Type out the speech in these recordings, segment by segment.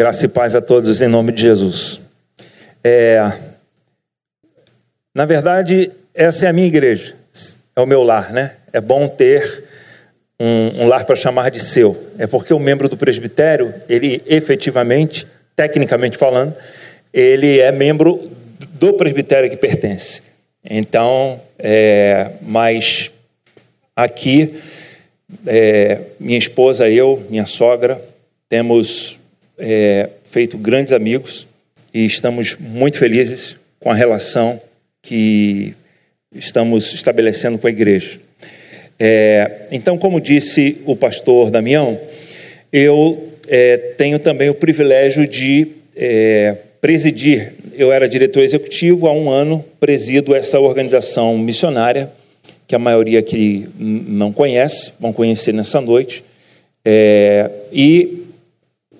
Graça e paz a todos em nome de Jesus. É, na verdade, essa é a minha igreja, é o meu lar, né? É bom ter um, um lar para chamar de seu. É porque o membro do presbitério, ele efetivamente, tecnicamente falando, ele é membro do presbitério que pertence. Então, é, mas aqui, é, minha esposa, eu, minha sogra, temos é, feito grandes amigos e estamos muito felizes com a relação que estamos estabelecendo com a igreja. É, então, como disse o pastor Damião, eu é, tenho também o privilégio de é, presidir. Eu era diretor executivo há um ano, presido essa organização missionária, que a maioria aqui não conhece, vão conhecer nessa noite. É, e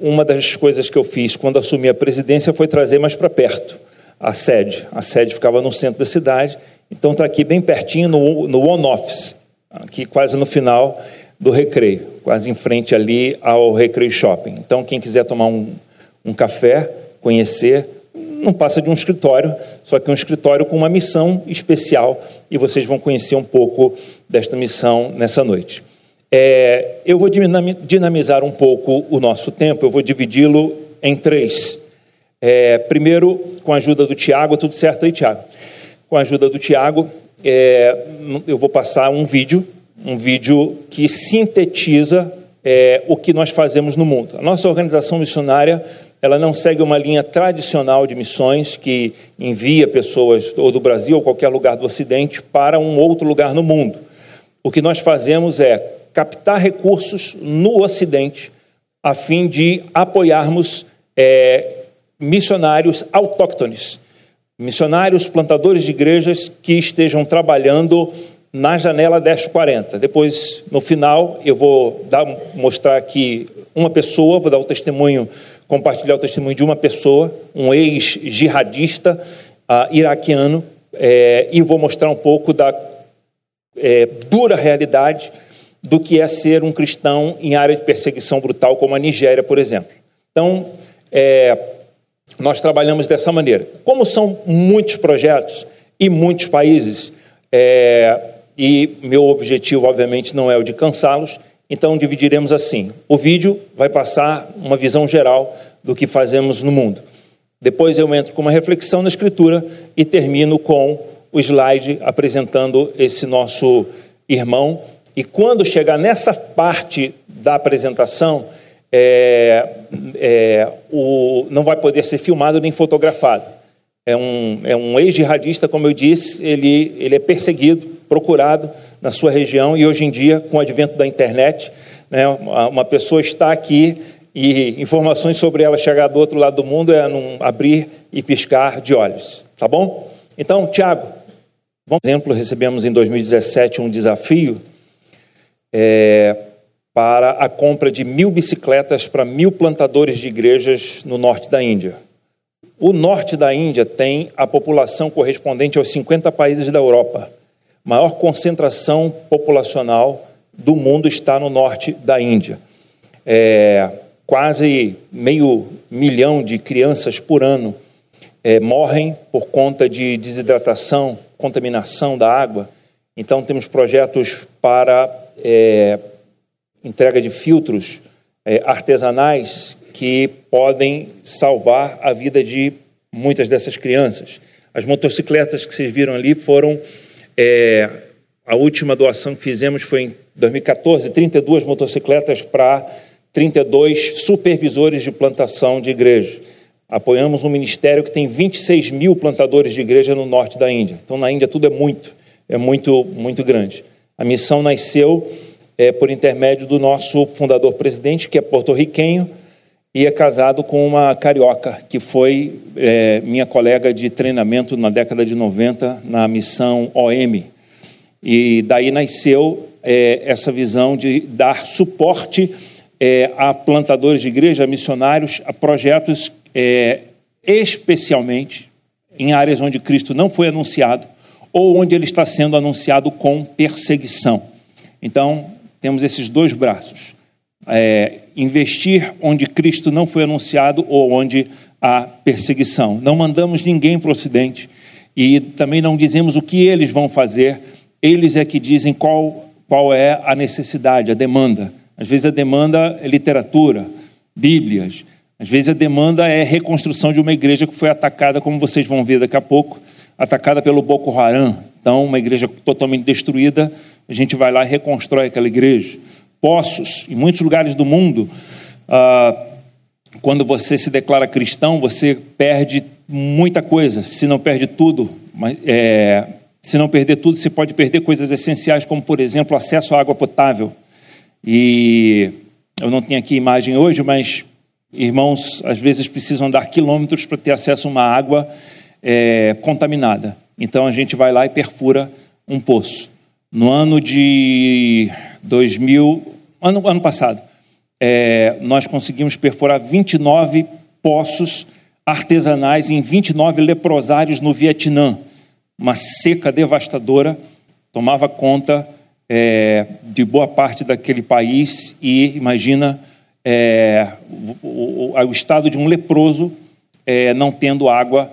uma das coisas que eu fiz quando assumi a presidência foi trazer mais para perto a sede. A sede ficava no centro da cidade, então está aqui bem pertinho no, no One Office, aqui quase no final do recreio, quase em frente ali ao Recreio Shopping. Então, quem quiser tomar um, um café, conhecer, não passa de um escritório, só que um escritório com uma missão especial, e vocês vão conhecer um pouco desta missão nessa noite. É, eu vou dinamizar um pouco o nosso tempo, eu vou dividi-lo em três. É, primeiro, com a ajuda do Tiago, tudo certo aí, Tiago? Com a ajuda do Tiago, é, eu vou passar um vídeo, um vídeo que sintetiza é, o que nós fazemos no mundo. A nossa organização missionária ela não segue uma linha tradicional de missões que envia pessoas ou do Brasil ou qualquer lugar do Ocidente para um outro lugar no mundo. O que nós fazemos é captar recursos no Ocidente a fim de apoiarmos é, missionários autóctones, missionários plantadores de igrejas que estejam trabalhando na janela 1040. Depois, no final, eu vou dar, mostrar aqui uma pessoa, vou dar o testemunho, compartilhar o testemunho de uma pessoa, um ex-jihadista uh, iraquiano, é, e vou mostrar um pouco da é, dura realidade do que é ser um cristão em área de perseguição brutal, como a Nigéria, por exemplo. Então, é, nós trabalhamos dessa maneira. Como são muitos projetos e muitos países, é, e meu objetivo, obviamente, não é o de cansá-los, então dividiremos assim: o vídeo vai passar uma visão geral do que fazemos no mundo. Depois eu entro com uma reflexão na escritura e termino com o slide apresentando esse nosso irmão e quando chegar nessa parte da apresentação, é, é, o, não vai poder ser filmado nem fotografado. É um, é um ex-jihadista, como eu disse, ele, ele é perseguido, procurado na sua região e hoje em dia, com o advento da internet, né, uma, pessoa está aqui e informações sobre ela chegar do outro lado do mundo é num abrir e piscar de olhos. Tá bom? Então, Tiago, por exemplo, recebemos em 2017 um desafio é, para a compra de mil bicicletas para mil plantadores de igrejas no norte da Índia. O norte da Índia tem a população correspondente aos 50 países da Europa. Maior concentração populacional do mundo está no norte da Índia. É, quase meio milhão de crianças por ano é, morrem por conta de desidratação, contaminação da água. Então, temos projetos para é, entrega de filtros é, artesanais que podem salvar a vida de muitas dessas crianças. As motocicletas que vocês viram ali foram. É, a última doação que fizemos foi em 2014 32 motocicletas para 32 supervisores de plantação de igreja. Apoiamos um ministério que tem 26 mil plantadores de igreja no norte da Índia. Então, na Índia, tudo é muito, é muito, muito grande. A missão nasceu é, por intermédio do nosso fundador-presidente, que é porto-riquenho e é casado com uma carioca, que foi é, minha colega de treinamento na década de 90 na missão OM. E daí nasceu é, essa visão de dar suporte é, a plantadores de igreja, a missionários, a projetos é, especialmente em áreas onde Cristo não foi anunciado ou onde ele está sendo anunciado com perseguição. Então, temos esses dois braços. É, investir onde Cristo não foi anunciado ou onde há perseguição. Não mandamos ninguém para o Ocidente e também não dizemos o que eles vão fazer, eles é que dizem qual, qual é a necessidade, a demanda. Às vezes a demanda é literatura, Bíblias. Às vezes a demanda é reconstrução de uma igreja que foi atacada, como vocês vão ver daqui a pouco, atacada pelo Boko Haram. Então, uma igreja totalmente destruída, a gente vai lá e reconstrói aquela igreja. Poços, em muitos lugares do mundo, ah, quando você se declara cristão, você perde muita coisa. Se não perde tudo, mas, é, se não perder tudo, você pode perder coisas essenciais, como, por exemplo, acesso à água potável. E eu não tenho aqui imagem hoje, mas irmãos às vezes precisam dar quilômetros para ter acesso a uma água é, contaminada. Então a gente vai lá e perfura um poço. No ano de 2000, ano, ano passado, é, nós conseguimos perfurar 29 poços artesanais em 29 leprosários no Vietnã. Uma seca devastadora tomava conta é, de boa parte daquele país e imagina é, o, o, o, estado de um leproso é, não tendo água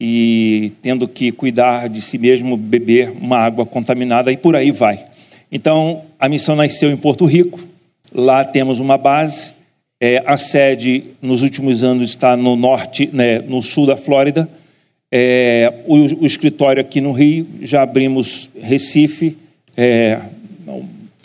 e tendo que cuidar de si mesmo, beber uma água contaminada e por aí vai. Então, a missão nasceu em Porto Rico, lá temos uma base, é, a sede nos últimos anos está no norte, né, no sul da Flórida, é, o, o, escritório aqui no Rio, já abrimos Recife, é,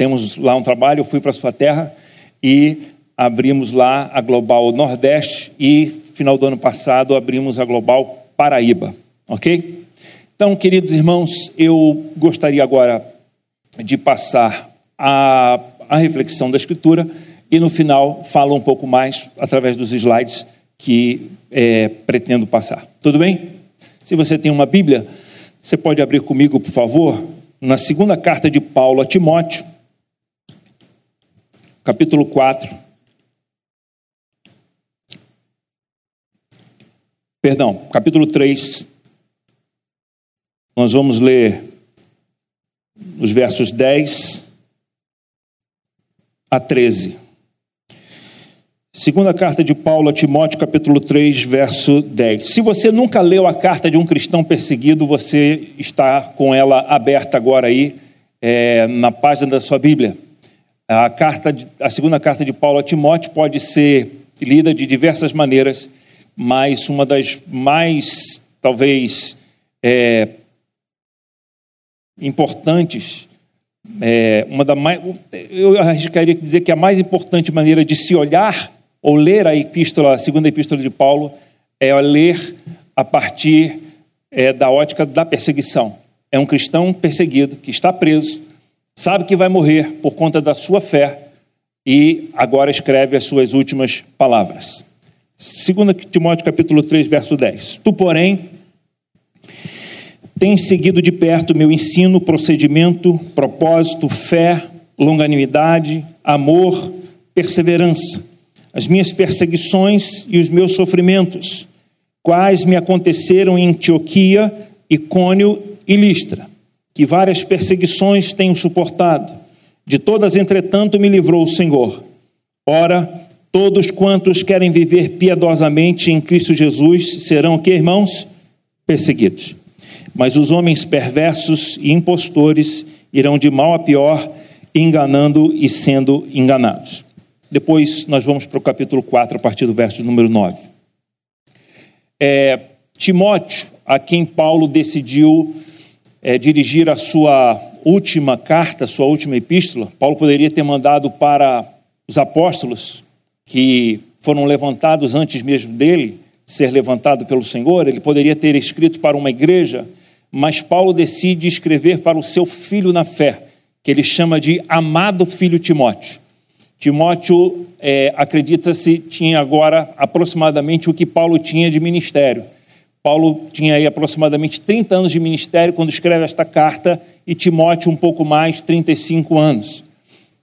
temos lá um trabalho, eu fui para a sua terra. E abrimos lá a Global Nordeste. E, final do ano passado, abrimos a Global Paraíba, ok? Então, queridos irmãos, eu gostaria agora de passar a, a reflexão da Escritura e, no final, falo um pouco mais através dos slides que é, pretendo passar. Tudo bem? Se você tem uma Bíblia, você pode abrir comigo, por favor, na segunda carta de Paulo a Timóteo, capítulo 4. Perdão, capítulo 3. Nós vamos ler os versos 10 a 13. Segunda carta de Paulo a Timóteo, capítulo 3, verso 10. Se você nunca leu a carta de um cristão perseguido, você está com ela aberta agora aí, é, na página da sua Bíblia. A, carta, a segunda carta de Paulo a Timóteo pode ser lida de diversas maneiras, mas uma das mais, talvez, é, importantes é, uma da mais, eu arriscaria dizer que a mais importante maneira de se olhar ou ler a epístola, a segunda epístola de Paulo, é ler a partir é, da ótica da perseguição. É um cristão perseguido, que está preso, sabe que vai morrer por conta da sua fé e agora escreve as suas últimas palavras. 2 Timóteo capítulo 3, verso 10. Tu, porém, tens seguido de perto meu ensino, procedimento, propósito, fé, longanimidade, amor, perseverança as minhas perseguições e os meus sofrimentos, quais me aconteceram em Antioquia, Icônio e Listra, que várias perseguições tenho suportado. De todas, entretanto, me livrou o Senhor. Ora, todos quantos querem viver piedosamente em Cristo Jesus serão que, irmãos? Perseguidos. Mas os homens perversos e impostores irão de mal a pior, enganando e sendo enganados. Depois nós vamos para o capítulo 4, a partir do verso número 9. É, Timóteo, a quem Paulo decidiu é, dirigir a sua última carta, sua última epístola, Paulo poderia ter mandado para os apóstolos que foram levantados antes mesmo dele ser levantado pelo Senhor, ele poderia ter escrito para uma igreja, mas Paulo decide escrever para o seu filho na fé, que ele chama de amado filho Timóteo. Timóteo, é, acredita-se, tinha agora aproximadamente o que Paulo tinha de ministério. Paulo tinha aí aproximadamente 30 anos de ministério quando escreve esta carta, e Timóteo um pouco mais, 35 anos.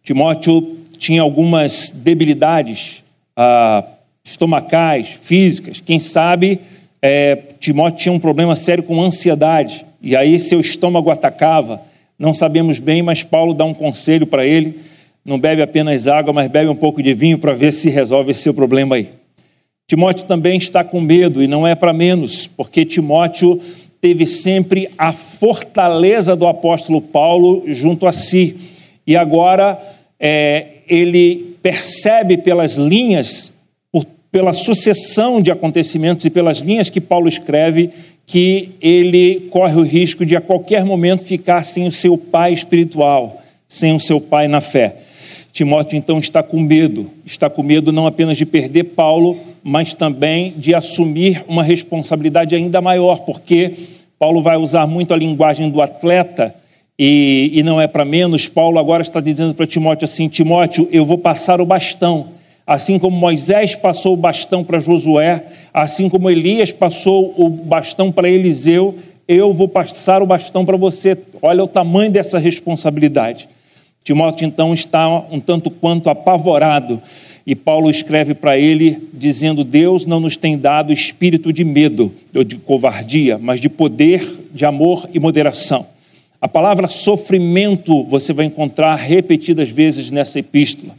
Timóteo tinha algumas debilidades ah, estomacais, físicas. Quem sabe é, Timóteo tinha um problema sério com ansiedade, e aí seu estômago atacava. Não sabemos bem, mas Paulo dá um conselho para ele não bebe apenas água, mas bebe um pouco de vinho para ver se resolve esse seu problema aí. Timóteo também está com medo, e não é para menos, porque Timóteo teve sempre a fortaleza do apóstolo Paulo junto a si. E agora é, ele percebe pelas linhas, por, pela sucessão de acontecimentos e pelas linhas que Paulo escreve, que ele corre o risco de a qualquer momento ficar sem o seu pai espiritual, sem o seu pai na fé. Timóteo então está com medo, está com medo não apenas de perder Paulo, mas também de assumir uma responsabilidade ainda maior, porque Paulo vai usar muito a linguagem do atleta e, e não é para menos. Paulo agora está dizendo para Timóteo assim: Timóteo, eu vou passar o bastão. Assim como Moisés passou o bastão para Josué, assim como Elias passou o bastão para Eliseu, eu vou passar o bastão para você. Olha o tamanho dessa responsabilidade. Timóteo então está um tanto quanto apavorado e Paulo escreve para ele dizendo: Deus não nos tem dado espírito de medo ou de covardia, mas de poder, de amor e moderação. A palavra sofrimento você vai encontrar repetidas vezes nessa epístola,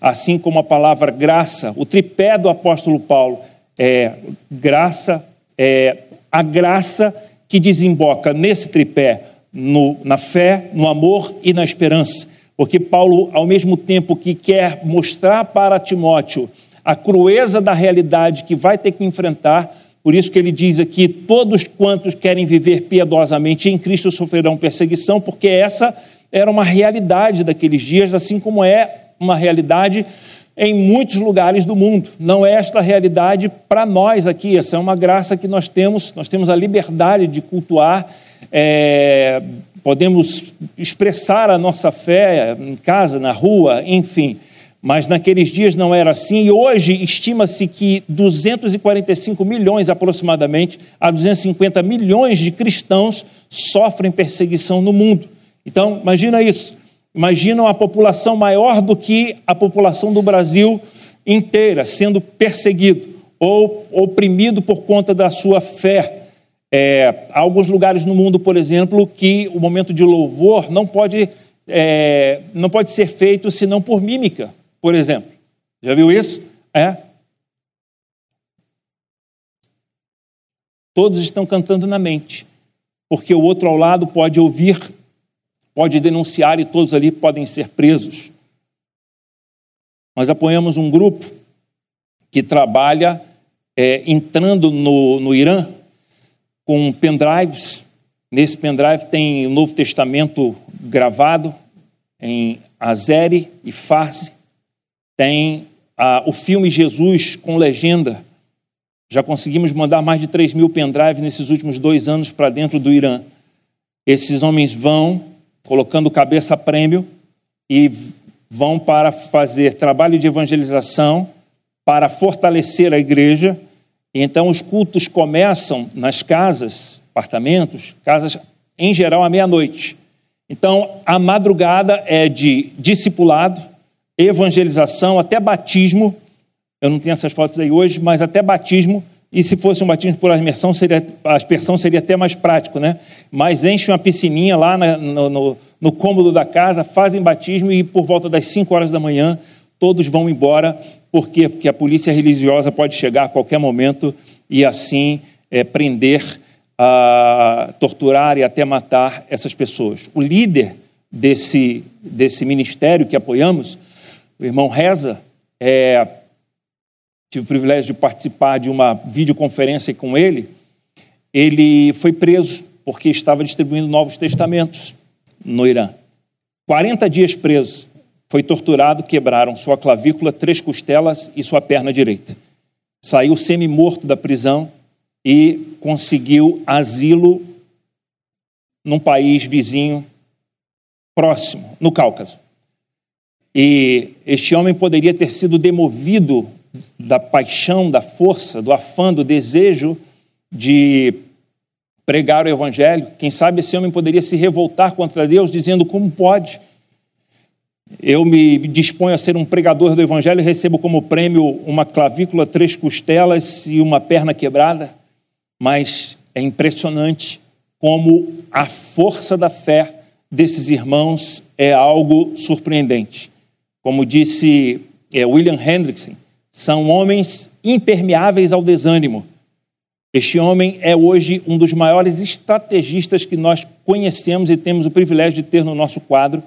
assim como a palavra graça. O tripé do apóstolo Paulo é graça, é a graça que desemboca nesse tripé no, na fé, no amor e na esperança. Porque Paulo, ao mesmo tempo que quer mostrar para Timóteo a crueza da realidade que vai ter que enfrentar, por isso que ele diz aqui: todos quantos querem viver piedosamente em Cristo sofrerão perseguição, porque essa era uma realidade daqueles dias, assim como é uma realidade em muitos lugares do mundo. Não é esta realidade para nós aqui, essa é uma graça que nós temos, nós temos a liberdade de cultuar. É, podemos expressar a nossa fé em casa, na rua, enfim. Mas naqueles dias não era assim, e hoje estima-se que 245 milhões aproximadamente a 250 milhões de cristãos sofrem perseguição no mundo. Então, imagina isso. Imagina uma população maior do que a população do Brasil inteira sendo perseguido ou oprimido por conta da sua fé. É, há alguns lugares no mundo, por exemplo, que o momento de louvor não pode, é, não pode ser feito senão por mímica, por exemplo. Já viu isso? É. Todos estão cantando na mente, porque o outro ao lado pode ouvir, pode denunciar e todos ali podem ser presos. Nós apoiamos um grupo que trabalha é, entrando no, no Irã com pendrives. Nesse pendrive tem o Novo Testamento gravado em Azeri e Farsi. Tem ah, o filme Jesus com legenda. Já conseguimos mandar mais de 3 mil pendrives nesses últimos dois anos para dentro do Irã. Esses homens vão colocando cabeça a prêmio e vão para fazer trabalho de evangelização, para fortalecer a igreja então, os cultos começam nas casas, apartamentos, casas em geral à meia-noite. Então, a madrugada é de discipulado, evangelização, até batismo. Eu não tenho essas fotos aí hoje, mas até batismo. E se fosse um batismo por aspersão, seria, aspersão seria até mais prático, né? Mas enchem uma piscininha lá na, no, no, no cômodo da casa, fazem batismo e por volta das 5 horas da manhã todos vão embora por quê? Porque a polícia religiosa pode chegar a qualquer momento e assim é, prender, a, torturar e até matar essas pessoas. O líder desse, desse ministério que apoiamos, o irmão Reza, é, tive o privilégio de participar de uma videoconferência com ele. Ele foi preso porque estava distribuindo novos testamentos no Irã. 40 dias preso foi torturado, quebraram sua clavícula, três costelas e sua perna direita. Saiu semi-morto da prisão e conseguiu asilo num país vizinho próximo, no Cáucaso. E este homem poderia ter sido demovido da paixão, da força, do afã, do desejo de pregar o evangelho. Quem sabe esse homem poderia se revoltar contra Deus, dizendo: como pode? Eu me disponho a ser um pregador do Evangelho e recebo como prêmio uma clavícula, três costelas e uma perna quebrada, mas é impressionante como a força da fé desses irmãos é algo surpreendente. Como disse é, William Hendrickson, são homens impermeáveis ao desânimo. Este homem é hoje um dos maiores estrategistas que nós conhecemos e temos o privilégio de ter no nosso quadro.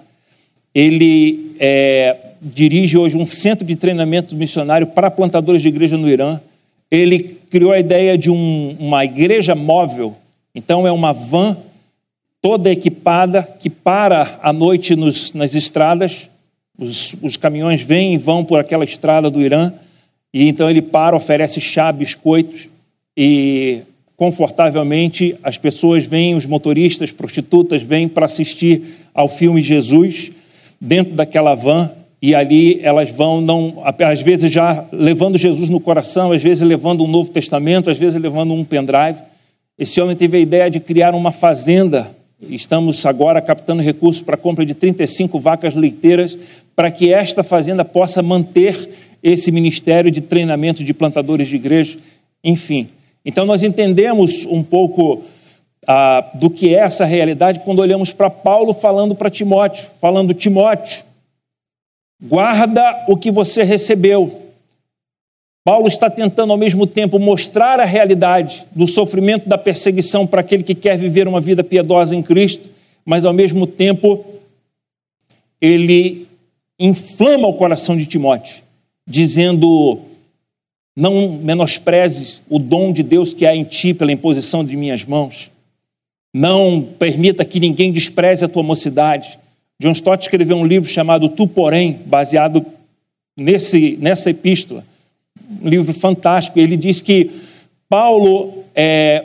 Ele é, dirige hoje um centro de treinamento missionário para plantadores de igreja no Irã. Ele criou a ideia de um, uma igreja móvel. Então, é uma van toda equipada que para à noite nos, nas estradas. Os, os caminhões vêm e vão por aquela estrada do Irã. E então ele para, oferece chá, biscoitos e confortavelmente as pessoas vêm, os motoristas, prostitutas vêm para assistir ao filme Jesus dentro daquela van e ali elas vão, não, às vezes já levando Jesus no coração, às vezes levando um Novo Testamento, às vezes levando um pendrive. Esse homem teve a ideia de criar uma fazenda. Estamos agora captando recursos para a compra de 35 vacas leiteiras para que esta fazenda possa manter esse ministério de treinamento de plantadores de igreja, enfim. Então nós entendemos um pouco ah, do que é essa realidade quando olhamos para Paulo falando para Timóteo, falando Timóteo, guarda o que você recebeu. Paulo está tentando ao mesmo tempo mostrar a realidade do sofrimento da perseguição para aquele que quer viver uma vida piedosa em Cristo, mas ao mesmo tempo ele inflama o coração de Timóteo, dizendo: Não menosprezes o dom de Deus que há em ti pela imposição de minhas mãos. Não permita que ninguém despreze a tua mocidade. John Stott escreveu um livro chamado Tu, porém, baseado nesse, nessa epístola. Um livro fantástico. Ele diz que Paulo é,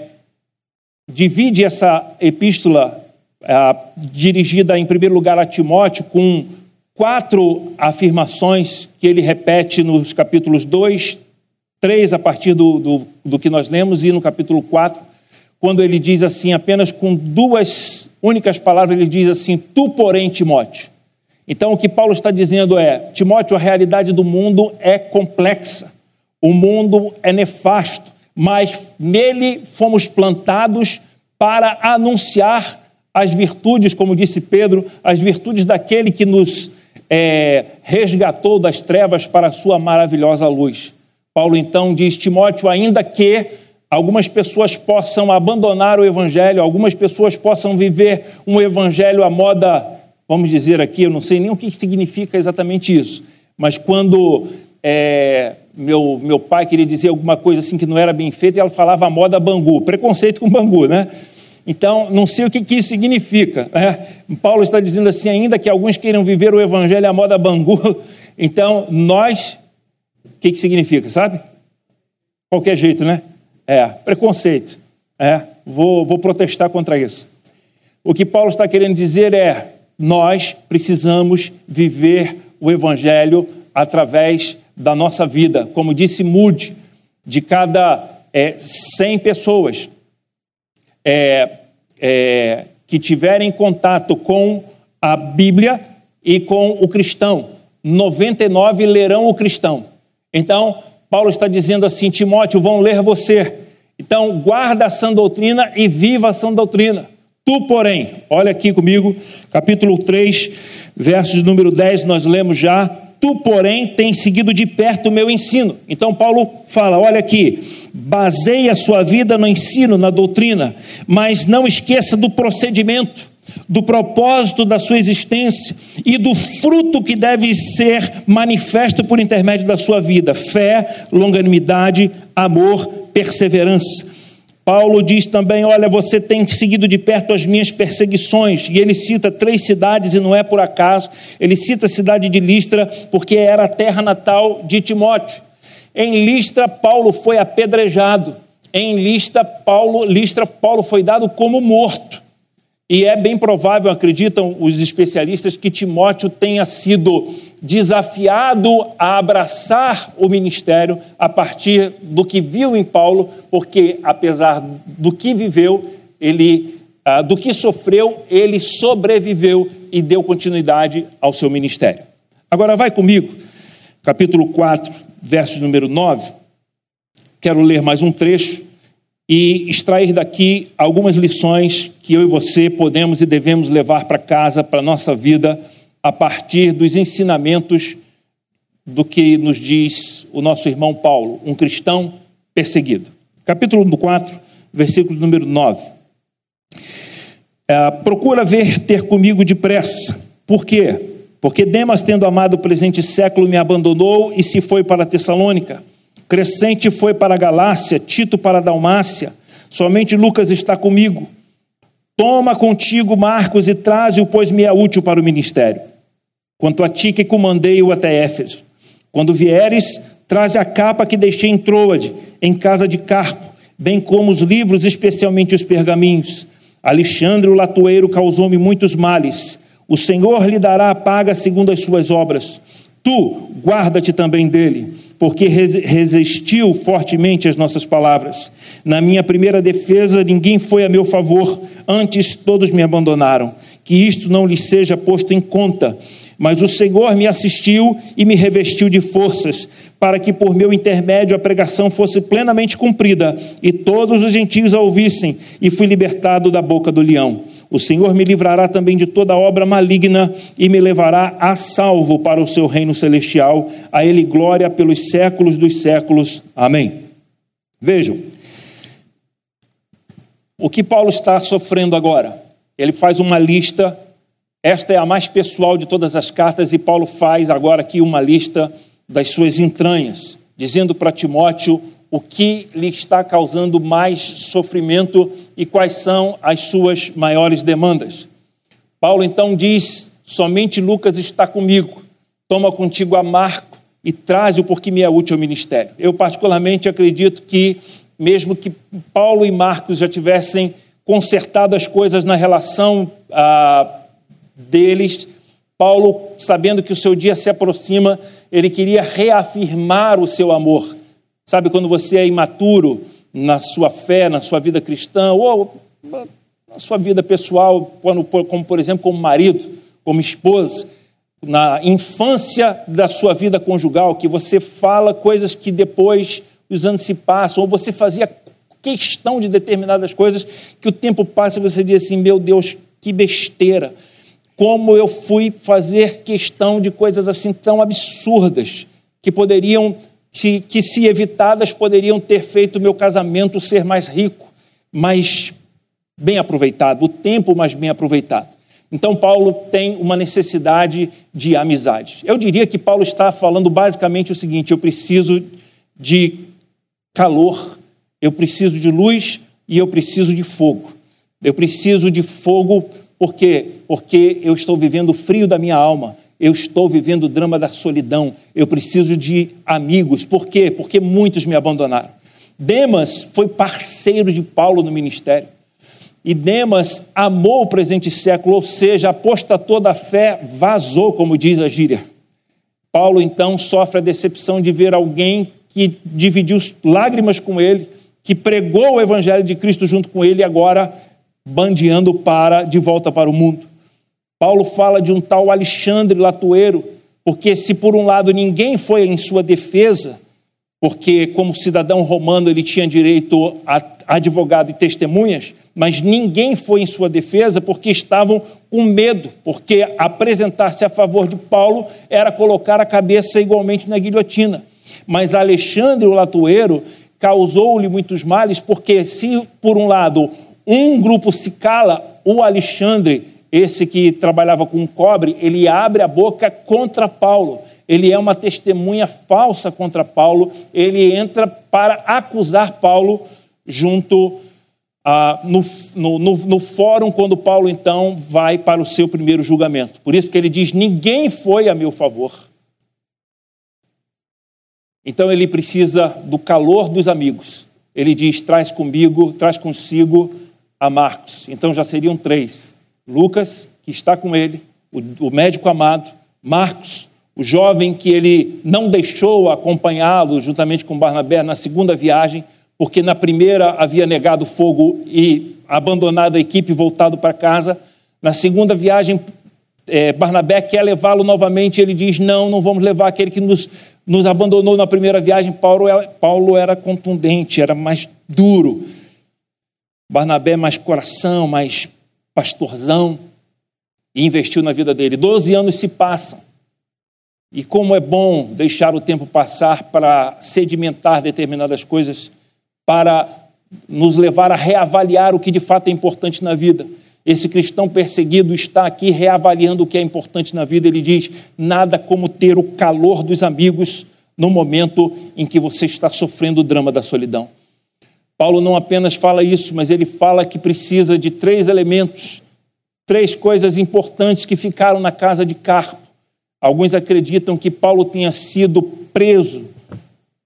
divide essa epístola é, dirigida, em primeiro lugar, a Timóteo, com quatro afirmações que ele repete nos capítulos 2, 3, a partir do, do, do que nós lemos, e no capítulo 4, quando ele diz assim, apenas com duas únicas palavras, ele diz assim: Tu, porém, Timóteo. Então, o que Paulo está dizendo é: Timóteo, a realidade do mundo é complexa, o mundo é nefasto, mas nele fomos plantados para anunciar as virtudes, como disse Pedro, as virtudes daquele que nos é, resgatou das trevas para a sua maravilhosa luz. Paulo então diz: Timóteo, ainda que algumas pessoas possam abandonar o evangelho, algumas pessoas possam viver um evangelho à moda, vamos dizer aqui, eu não sei nem o que significa exatamente isso, mas quando é, meu, meu pai queria dizer alguma coisa assim que não era bem feita, e ela falava a moda Bangu, preconceito com Bangu, né? Então, não sei o que, que isso significa. Né? Paulo está dizendo assim, ainda que alguns queiram viver o evangelho à moda bangu, então nós, o que, que significa, sabe? Qualquer jeito, né? É, preconceito. É, vou, vou protestar contra isso. O que Paulo está querendo dizer é: nós precisamos viver o evangelho através da nossa vida. Como disse Moody, de cada é, 100 pessoas, é, é, que tiverem contato com a Bíblia e com o cristão. 99 lerão o cristão. Então, Paulo está dizendo assim: Timóteo, vão ler você. Então, guarda a sã doutrina e viva a sã doutrina. Tu, porém, olha aqui comigo, capítulo 3, versos número 10, nós lemos já. Tu, porém, tens seguido de perto o meu ensino. Então, Paulo fala: olha aqui, baseie a sua vida no ensino, na doutrina, mas não esqueça do procedimento, do propósito da sua existência e do fruto que deve ser manifesto por intermédio da sua vida: fé, longanimidade, amor, perseverança. Paulo diz também: Olha, você tem seguido de perto as minhas perseguições. E ele cita três cidades, e não é por acaso. Ele cita a cidade de Listra, porque era a terra natal de Timóteo. Em Listra, Paulo foi apedrejado. Em Listra, Paulo, Listra, Paulo foi dado como morto. E é bem provável, acreditam os especialistas, que Timóteo tenha sido desafiado a abraçar o ministério a partir do que viu em Paulo, porque apesar do que viveu, ele ah, do que sofreu, ele sobreviveu e deu continuidade ao seu ministério. Agora vai comigo, capítulo 4, verso número 9. Quero ler mais um trecho e extrair daqui algumas lições que eu e você podemos e devemos levar para casa, para a nossa vida a partir dos ensinamentos do que nos diz o nosso irmão Paulo, um cristão perseguido. Capítulo 4, versículo número 9. É, procura ver ter comigo depressa. Por quê? Porque Demas, tendo amado o presente século, me abandonou e se foi para Tessalônica. Crescente foi para a Galácia, Tito para a Dalmácia. Somente Lucas está comigo. Toma contigo Marcos e traze-o, pois me é útil para o ministério. Quanto a ti que comandei-o até Éfeso. Quando vieres, traze a capa que deixei em Troade, em casa de Carpo, bem como os livros, especialmente os pergaminhos. Alexandre o latoeiro causou-me muitos males. O Senhor lhe dará a paga segundo as suas obras. Tu, guarda-te também dele, porque resistiu fortemente às nossas palavras. Na minha primeira defesa, ninguém foi a meu favor, antes todos me abandonaram. Que isto não lhe seja posto em conta mas o Senhor me assistiu e me revestiu de forças, para que por meu intermédio a pregação fosse plenamente cumprida e todos os gentios a ouvissem, e fui libertado da boca do leão. O Senhor me livrará também de toda obra maligna e me levará a salvo para o seu reino celestial. A Ele glória pelos séculos dos séculos. Amém. Vejam, o que Paulo está sofrendo agora? Ele faz uma lista esta é a mais pessoal de todas as cartas, e Paulo faz agora aqui uma lista das suas entranhas, dizendo para Timóteo o que lhe está causando mais sofrimento e quais são as suas maiores demandas. Paulo então diz: somente Lucas está comigo, toma contigo a Marco e traze-o porque me é útil ao ministério. Eu, particularmente, acredito que, mesmo que Paulo e Marcos já tivessem consertado as coisas na relação. Ah, deles. Paulo, sabendo que o seu dia se aproxima, ele queria reafirmar o seu amor. Sabe quando você é imaturo na sua fé, na sua vida cristã, ou na sua vida pessoal, como por exemplo como marido, como esposa, na infância da sua vida conjugal, que você fala coisas que depois os anos se passam, ou você fazia questão de determinadas coisas que o tempo passa e você diz assim: meu Deus, que besteira como eu fui fazer questão de coisas assim tão absurdas que poderiam, que, que se evitadas, poderiam ter feito meu casamento ser mais rico, mais bem aproveitado, o tempo mais bem aproveitado. Então, Paulo tem uma necessidade de amizade. Eu diria que Paulo está falando basicamente o seguinte: eu preciso de calor, eu preciso de luz e eu preciso de fogo. Eu preciso de fogo por quê? Porque eu estou vivendo o frio da minha alma, eu estou vivendo o drama da solidão, eu preciso de amigos. Por quê? Porque muitos me abandonaram. Demas foi parceiro de Paulo no ministério. E Demas amou o presente século, ou seja, apostatou da fé, vazou, como diz a gíria. Paulo então sofre a decepção de ver alguém que dividiu lágrimas com ele, que pregou o evangelho de Cristo junto com ele agora bandeando para de volta para o mundo. Paulo fala de um tal Alexandre Latueiro, porque se por um lado ninguém foi em sua defesa, porque como cidadão romano ele tinha direito a advogado e testemunhas, mas ninguém foi em sua defesa porque estavam com medo, porque apresentar-se a favor de Paulo era colocar a cabeça igualmente na guilhotina. Mas Alexandre o Latueiro causou-lhe muitos males, porque se por um lado um grupo se cala, o Alexandre, esse que trabalhava com cobre, ele abre a boca contra Paulo. Ele é uma testemunha falsa contra Paulo. Ele entra para acusar Paulo junto ah, no, no, no, no fórum, quando Paulo então vai para o seu primeiro julgamento. Por isso que ele diz: Ninguém foi a meu favor. Então ele precisa do calor dos amigos. Ele diz: traz comigo, traz consigo a Marcos. Então já seriam três: Lucas, que está com ele, o, médico amado, Marcos, o jovem que ele não deixou acompanhá-lo juntamente com Barnabé na segunda viagem, porque na primeira havia negado fogo e abandonado a equipe e voltado para casa. Na segunda viagem, é, Barnabé quer levá-lo novamente. Ele diz: Não, não vamos levar aquele que nos, nos abandonou na primeira viagem. Paulo, Paulo era contundente, era mais duro. Barnabé mais coração, mais pastorzão, e investiu na vida dele. Doze anos se passam. E como é bom deixar o tempo passar para sedimentar determinadas coisas, para nos levar a reavaliar o que de fato é importante na vida. Esse cristão perseguido está aqui reavaliando o que é importante na vida. Ele diz: nada como ter o calor dos amigos no momento em que você está sofrendo o drama da solidão. Paulo não apenas fala isso, mas ele fala que precisa de três elementos, três coisas importantes que ficaram na casa de Carpo. Alguns acreditam que Paulo tenha sido preso,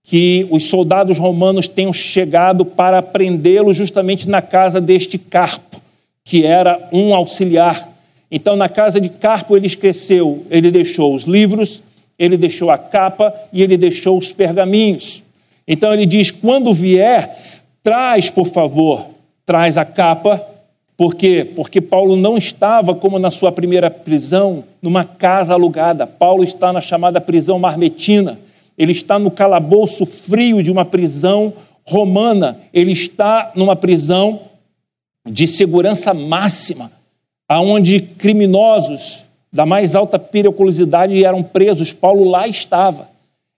que os soldados romanos tenham chegado para prendê-lo justamente na casa deste Carpo, que era um auxiliar. Então, na casa de Carpo, ele esqueceu, ele deixou os livros, ele deixou a capa e ele deixou os pergaminhos. Então, ele diz: quando vier, Traz, por favor, traz a capa. Por quê? Porque Paulo não estava, como na sua primeira prisão, numa casa alugada. Paulo está na chamada prisão marmetina. Ele está no calabouço frio de uma prisão romana. Ele está numa prisão de segurança máxima, aonde criminosos da mais alta periculosidade eram presos. Paulo lá estava.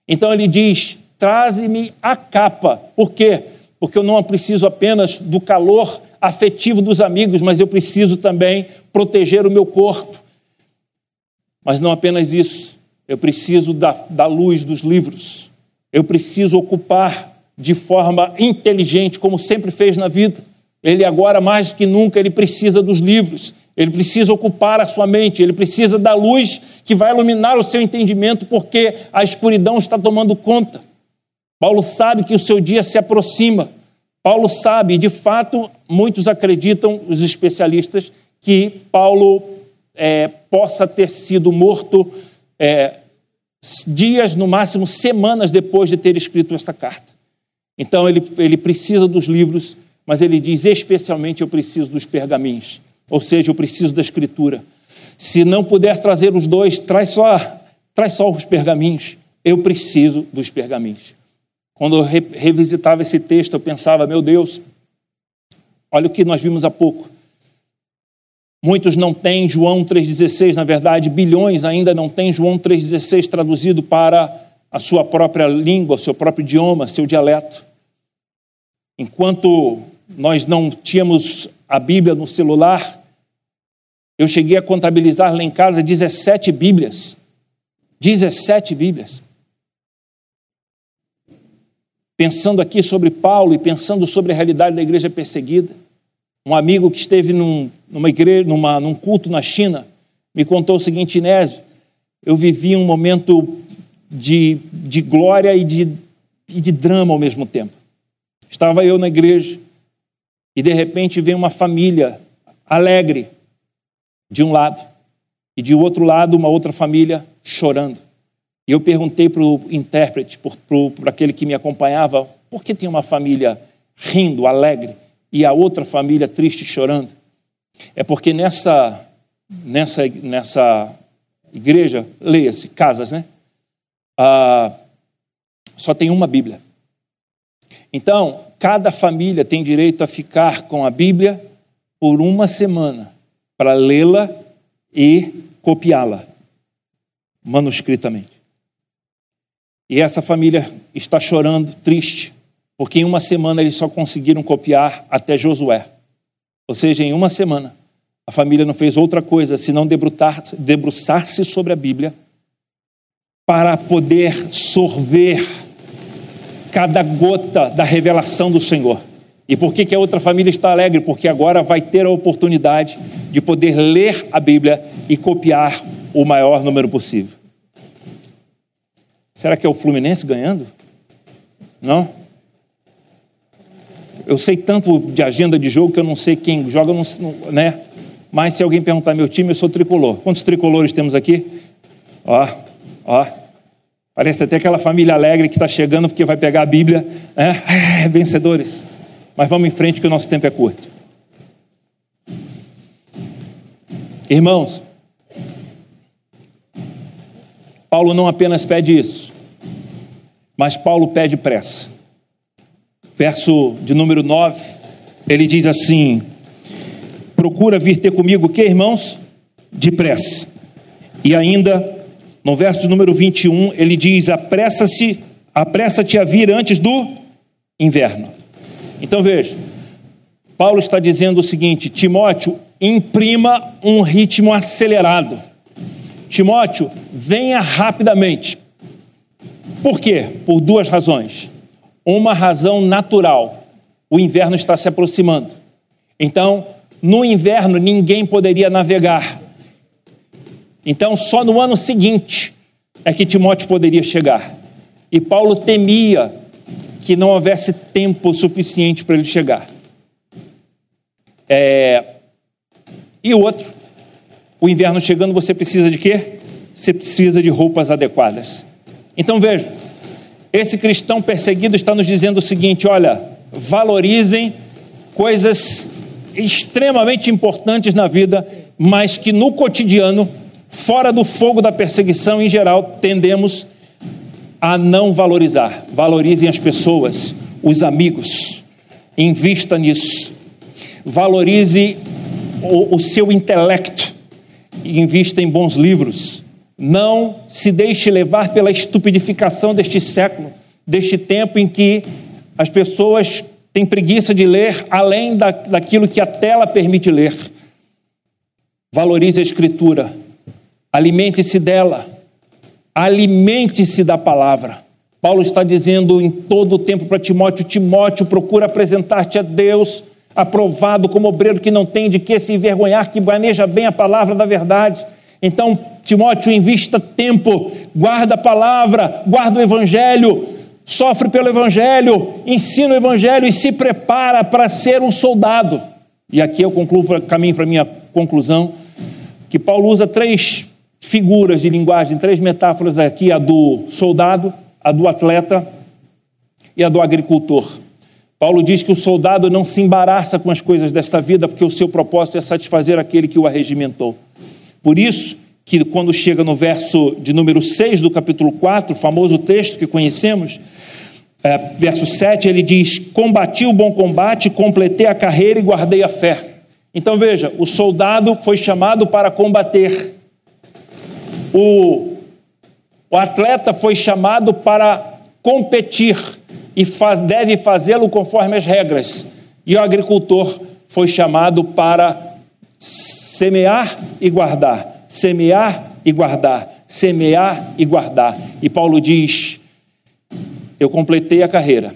Então ele diz: traze-me a capa. Por quê? Porque eu não preciso apenas do calor afetivo dos amigos, mas eu preciso também proteger o meu corpo. Mas não apenas isso, eu preciso da, da luz dos livros, eu preciso ocupar de forma inteligente, como sempre fez na vida. Ele agora, mais que nunca, ele precisa dos livros, ele precisa ocupar a sua mente, ele precisa da luz que vai iluminar o seu entendimento, porque a escuridão está tomando conta. Paulo sabe que o seu dia se aproxima. Paulo sabe, de fato, muitos acreditam, os especialistas, que Paulo é, possa ter sido morto é, dias, no máximo semanas depois de ter escrito esta carta. Então ele, ele precisa dos livros, mas ele diz especialmente: eu preciso dos pergaminhos, ou seja, eu preciso da escritura. Se não puder trazer os dois, traz só, traz só os pergaminhos. Eu preciso dos pergaminhos. Quando eu revisitava esse texto, eu pensava, meu Deus, olha o que nós vimos há pouco. Muitos não têm João 3,16, na verdade, bilhões ainda não têm João 3,16 traduzido para a sua própria língua, seu próprio idioma, seu dialeto. Enquanto nós não tínhamos a Bíblia no celular, eu cheguei a contabilizar lá em casa 17 Bíblias. 17 Bíblias pensando aqui sobre Paulo e pensando sobre a realidade da igreja perseguida. Um amigo que esteve num, numa igreja, numa, num culto na China me contou o seguinte, Inésio, eu vivi um momento de, de glória e de, e de drama ao mesmo tempo. Estava eu na igreja e de repente vem uma família alegre de um lado e de outro lado uma outra família chorando. E eu perguntei para o intérprete, para aquele que me acompanhava, por que tem uma família rindo, alegre, e a outra família triste, chorando? É porque nessa, nessa, nessa igreja, leia-se, casas, né? Ah, só tem uma Bíblia. Então, cada família tem direito a ficar com a Bíblia por uma semana para lê-la e copiá-la manuscritamente. E essa família está chorando, triste, porque em uma semana eles só conseguiram copiar até Josué. Ou seja, em uma semana, a família não fez outra coisa senão debruçar-se sobre a Bíblia para poder sorver cada gota da revelação do Senhor. E por que, que a outra família está alegre? Porque agora vai ter a oportunidade de poder ler a Bíblia e copiar o maior número possível. Será que é o Fluminense ganhando? Não? Eu sei tanto de agenda de jogo que eu não sei quem joga, né? Mas se alguém perguntar meu time, eu sou tricolor. Quantos tricolores temos aqui? Ó, ó. Parece até aquela família alegre que está chegando porque vai pegar a Bíblia. Né? É, vencedores. Mas vamos em frente que o nosso tempo é curto. Irmãos, Paulo não apenas pede isso, mas Paulo pede pressa. Verso de número 9, ele diz assim: Procura vir ter comigo, que irmãos? Depressa. E ainda no verso de número 21, ele diz: apressa-se, apressa-te a vir antes do inverno. Então veja, Paulo está dizendo o seguinte: Timóteo, imprima um ritmo acelerado. Timóteo, venha rapidamente. Por quê? Por duas razões. Uma razão natural: o inverno está se aproximando. Então, no inverno, ninguém poderia navegar. Então, só no ano seguinte é que Timóteo poderia chegar. E Paulo temia que não houvesse tempo suficiente para ele chegar. É... E outro, o inverno chegando, você precisa de quê? Você precisa de roupas adequadas. Então veja, esse cristão perseguido está nos dizendo o seguinte: olha, valorizem coisas extremamente importantes na vida, mas que no cotidiano, fora do fogo da perseguição em geral, tendemos a não valorizar. Valorizem as pessoas, os amigos, invista nisso. Valorize o, o seu intelecto, invista em bons livros. Não se deixe levar pela estupidificação deste século, deste tempo em que as pessoas têm preguiça de ler além da, daquilo que a tela permite ler. Valorize a Escritura, alimente-se dela, alimente-se da palavra. Paulo está dizendo em todo o tempo para Timóteo: Timóteo, procura apresentar-te a Deus, aprovado como obreiro que não tem de que se envergonhar, que maneja bem a palavra da verdade. Então, Timóteo, invista tempo, guarda a palavra, guarda o evangelho, sofre pelo evangelho, ensina o evangelho e se prepara para ser um soldado. E aqui eu concluo, caminho para minha conclusão, que Paulo usa três figuras de linguagem, três metáforas aqui: a do soldado, a do atleta e a do agricultor. Paulo diz que o soldado não se embaraça com as coisas desta vida, porque o seu propósito é satisfazer aquele que o arregimentou. Por isso, que quando chega no verso de número 6 do capítulo 4, famoso texto que conhecemos, é, verso 7, ele diz: Combati o bom combate, completei a carreira e guardei a fé. Então veja, o soldado foi chamado para combater, o, o atleta foi chamado para competir e faz, deve fazê-lo conforme as regras, e o agricultor foi chamado para semear e guardar, semear e guardar, semear e guardar. E Paulo diz: Eu completei a carreira,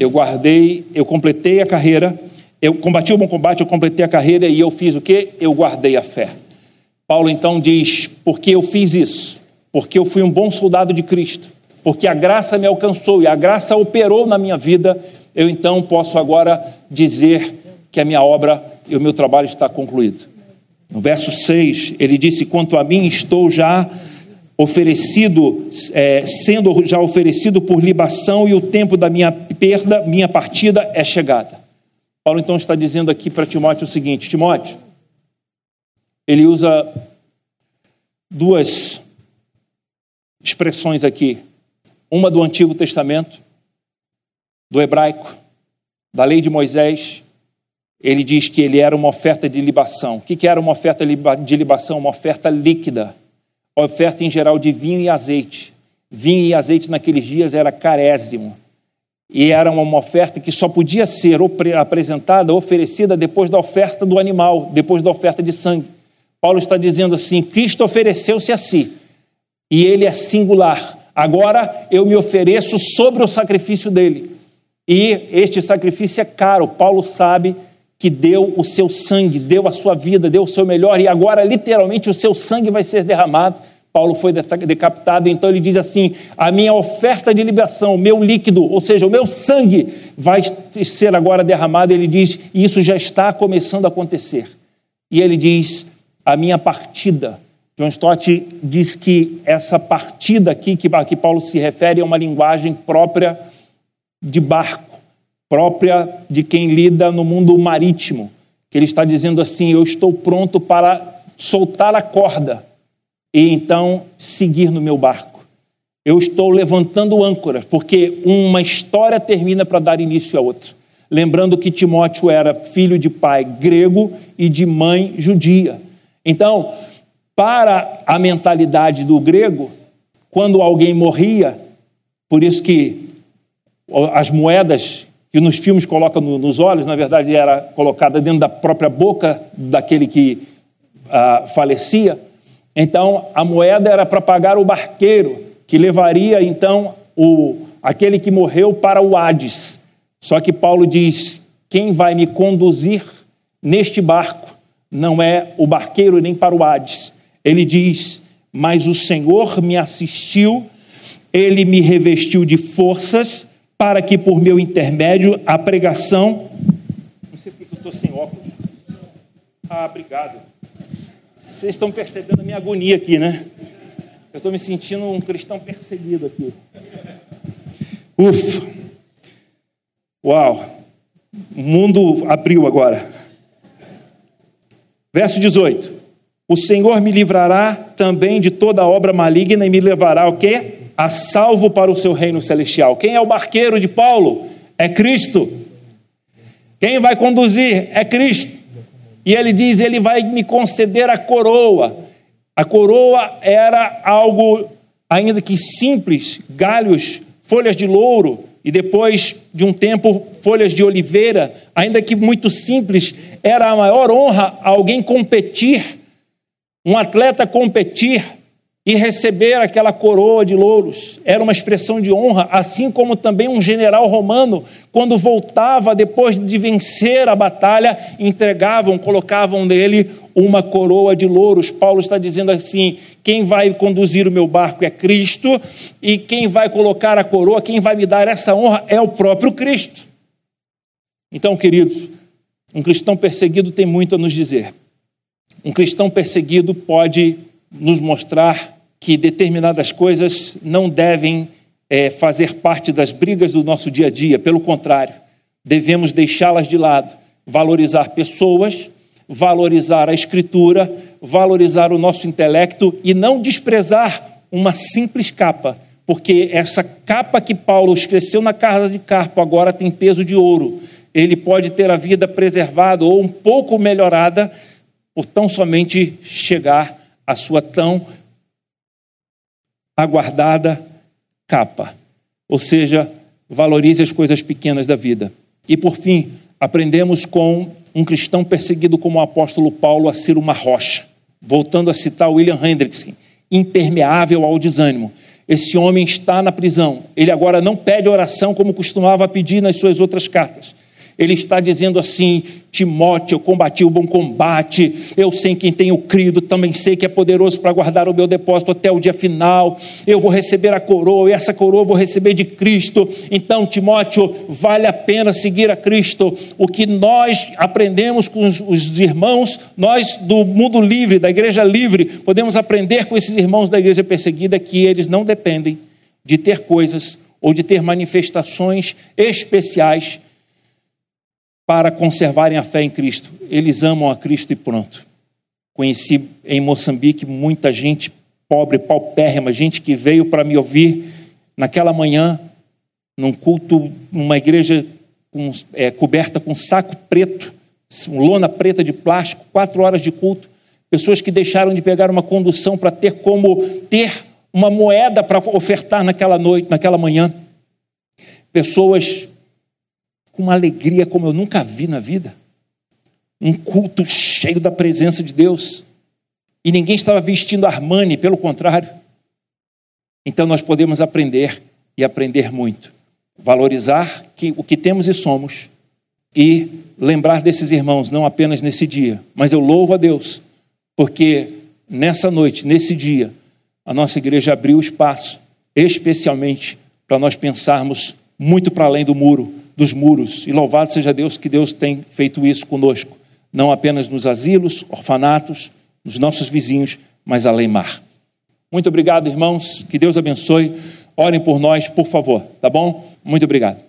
eu guardei, eu completei a carreira, eu combati o bom combate, eu completei a carreira e eu fiz o que? Eu guardei a fé. Paulo então diz: Porque eu fiz isso? Porque eu fui um bom soldado de Cristo, porque a graça me alcançou e a graça operou na minha vida, eu então posso agora dizer que a minha obra e o meu trabalho está concluído. No verso 6, ele disse: Quanto a mim, estou já oferecido, é, sendo já oferecido por libação, e o tempo da minha perda, minha partida é chegada. Paulo então está dizendo aqui para Timóteo o seguinte: Timóteo, ele usa duas expressões aqui, uma do Antigo Testamento, do hebraico, da lei de Moisés, ele diz que ele era uma oferta de libação. O que era uma oferta de libação? Uma oferta líquida, oferta em geral de vinho e azeite. Vinho e azeite naqueles dias era carésimo. E era uma oferta que só podia ser apresentada, oferecida depois da oferta do animal, depois da oferta de sangue. Paulo está dizendo assim: Cristo ofereceu-se a si, e ele é singular. Agora eu me ofereço sobre o sacrifício dele. E este sacrifício é caro. Paulo sabe que deu o seu sangue, deu a sua vida, deu o seu melhor, e agora literalmente o seu sangue vai ser derramado. Paulo foi decapitado, então ele diz assim: a minha oferta de liberação, o meu líquido, ou seja, o meu sangue, vai ser agora derramado. Ele diz: e isso já está começando a acontecer. E ele diz: a minha partida. John Stott diz que essa partida aqui, que, que Paulo se refere, é uma linguagem própria de barco própria de quem lida no mundo marítimo, que ele está dizendo assim: Eu estou pronto para soltar a corda e então seguir no meu barco. Eu estou levantando âncoras, porque uma história termina para dar início a outra. Lembrando que Timóteo era filho de pai grego e de mãe judia. Então, para a mentalidade do grego, quando alguém morria, por isso que as moedas que nos filmes colocam nos olhos, na verdade era colocada dentro da própria boca daquele que ah, falecia. Então a moeda era para pagar o barqueiro, que levaria então o, aquele que morreu para o Hades. Só que Paulo diz: quem vai me conduzir neste barco não é o barqueiro nem para o Hades. Ele diz: Mas o Senhor me assistiu, ele me revestiu de forças, para que por meu intermédio a pregação. Não sei porque eu estou sem óculos. Ah, obrigado. Vocês estão percebendo a minha agonia aqui, né? Eu estou me sentindo um cristão perseguido aqui. Ufa! Uau! O mundo abriu agora. Verso 18: O Senhor me livrará também de toda obra maligna e me levará o quê? A salvo para o seu reino celestial. Quem é o barqueiro de Paulo? É Cristo. Quem vai conduzir? É Cristo. E ele diz: Ele vai me conceder a coroa. A coroa era algo, ainda que simples, galhos, folhas de louro, e depois de um tempo, folhas de oliveira, ainda que muito simples, era a maior honra alguém competir, um atleta competir e receber aquela coroa de louros. Era uma expressão de honra, assim como também um general romano, quando voltava depois de vencer a batalha, entregavam, colocavam nele uma coroa de louros. Paulo está dizendo assim: quem vai conduzir o meu barco é Cristo, e quem vai colocar a coroa, quem vai me dar essa honra é o próprio Cristo. Então, queridos, um cristão perseguido tem muito a nos dizer. Um cristão perseguido pode nos mostrar que determinadas coisas não devem é, fazer parte das brigas do nosso dia a dia, pelo contrário, devemos deixá-las de lado, valorizar pessoas, valorizar a escritura, valorizar o nosso intelecto e não desprezar uma simples capa, porque essa capa que Paulo esqueceu na casa de Carpo agora tem peso de ouro. Ele pode ter a vida preservada ou um pouco melhorada por tão somente chegar à sua tão aguardada capa. Ou seja, valorize as coisas pequenas da vida. E por fim, aprendemos com um cristão perseguido como o apóstolo Paulo a ser uma rocha. Voltando a citar William Hendrickson, impermeável ao desânimo. Esse homem está na prisão. Ele agora não pede oração como costumava pedir nas suas outras cartas. Ele está dizendo assim: Timóteo, eu combati o bom combate, eu sei quem tenho crido, também sei que é poderoso para guardar o meu depósito até o dia final. Eu vou receber a coroa, e essa coroa eu vou receber de Cristo. Então, Timóteo, vale a pena seguir a Cristo. O que nós aprendemos com os, os irmãos, nós do mundo livre, da igreja livre, podemos aprender com esses irmãos da igreja perseguida que eles não dependem de ter coisas ou de ter manifestações especiais para conservarem a fé em Cristo. Eles amam a Cristo e pronto. Conheci em Moçambique muita gente pobre, paupérrima, gente que veio para me ouvir naquela manhã, num culto, numa igreja com, é, coberta com saco preto, lona preta de plástico, quatro horas de culto. Pessoas que deixaram de pegar uma condução para ter como ter uma moeda para ofertar naquela noite, naquela manhã. Pessoas com uma alegria como eu nunca vi na vida. Um culto cheio da presença de Deus. E ninguém estava vestindo Armani, pelo contrário. Então nós podemos aprender e aprender muito. Valorizar que, o que temos e somos e lembrar desses irmãos, não apenas nesse dia, mas eu louvo a Deus, porque nessa noite, nesse dia, a nossa igreja abriu espaço, especialmente para nós pensarmos muito para além do muro, dos muros. E louvado seja Deus que Deus tem feito isso conosco, não apenas nos asilos, orfanatos, nos nossos vizinhos, mas além mar. Muito obrigado, irmãos. Que Deus abençoe. Orem por nós, por favor, tá bom? Muito obrigado.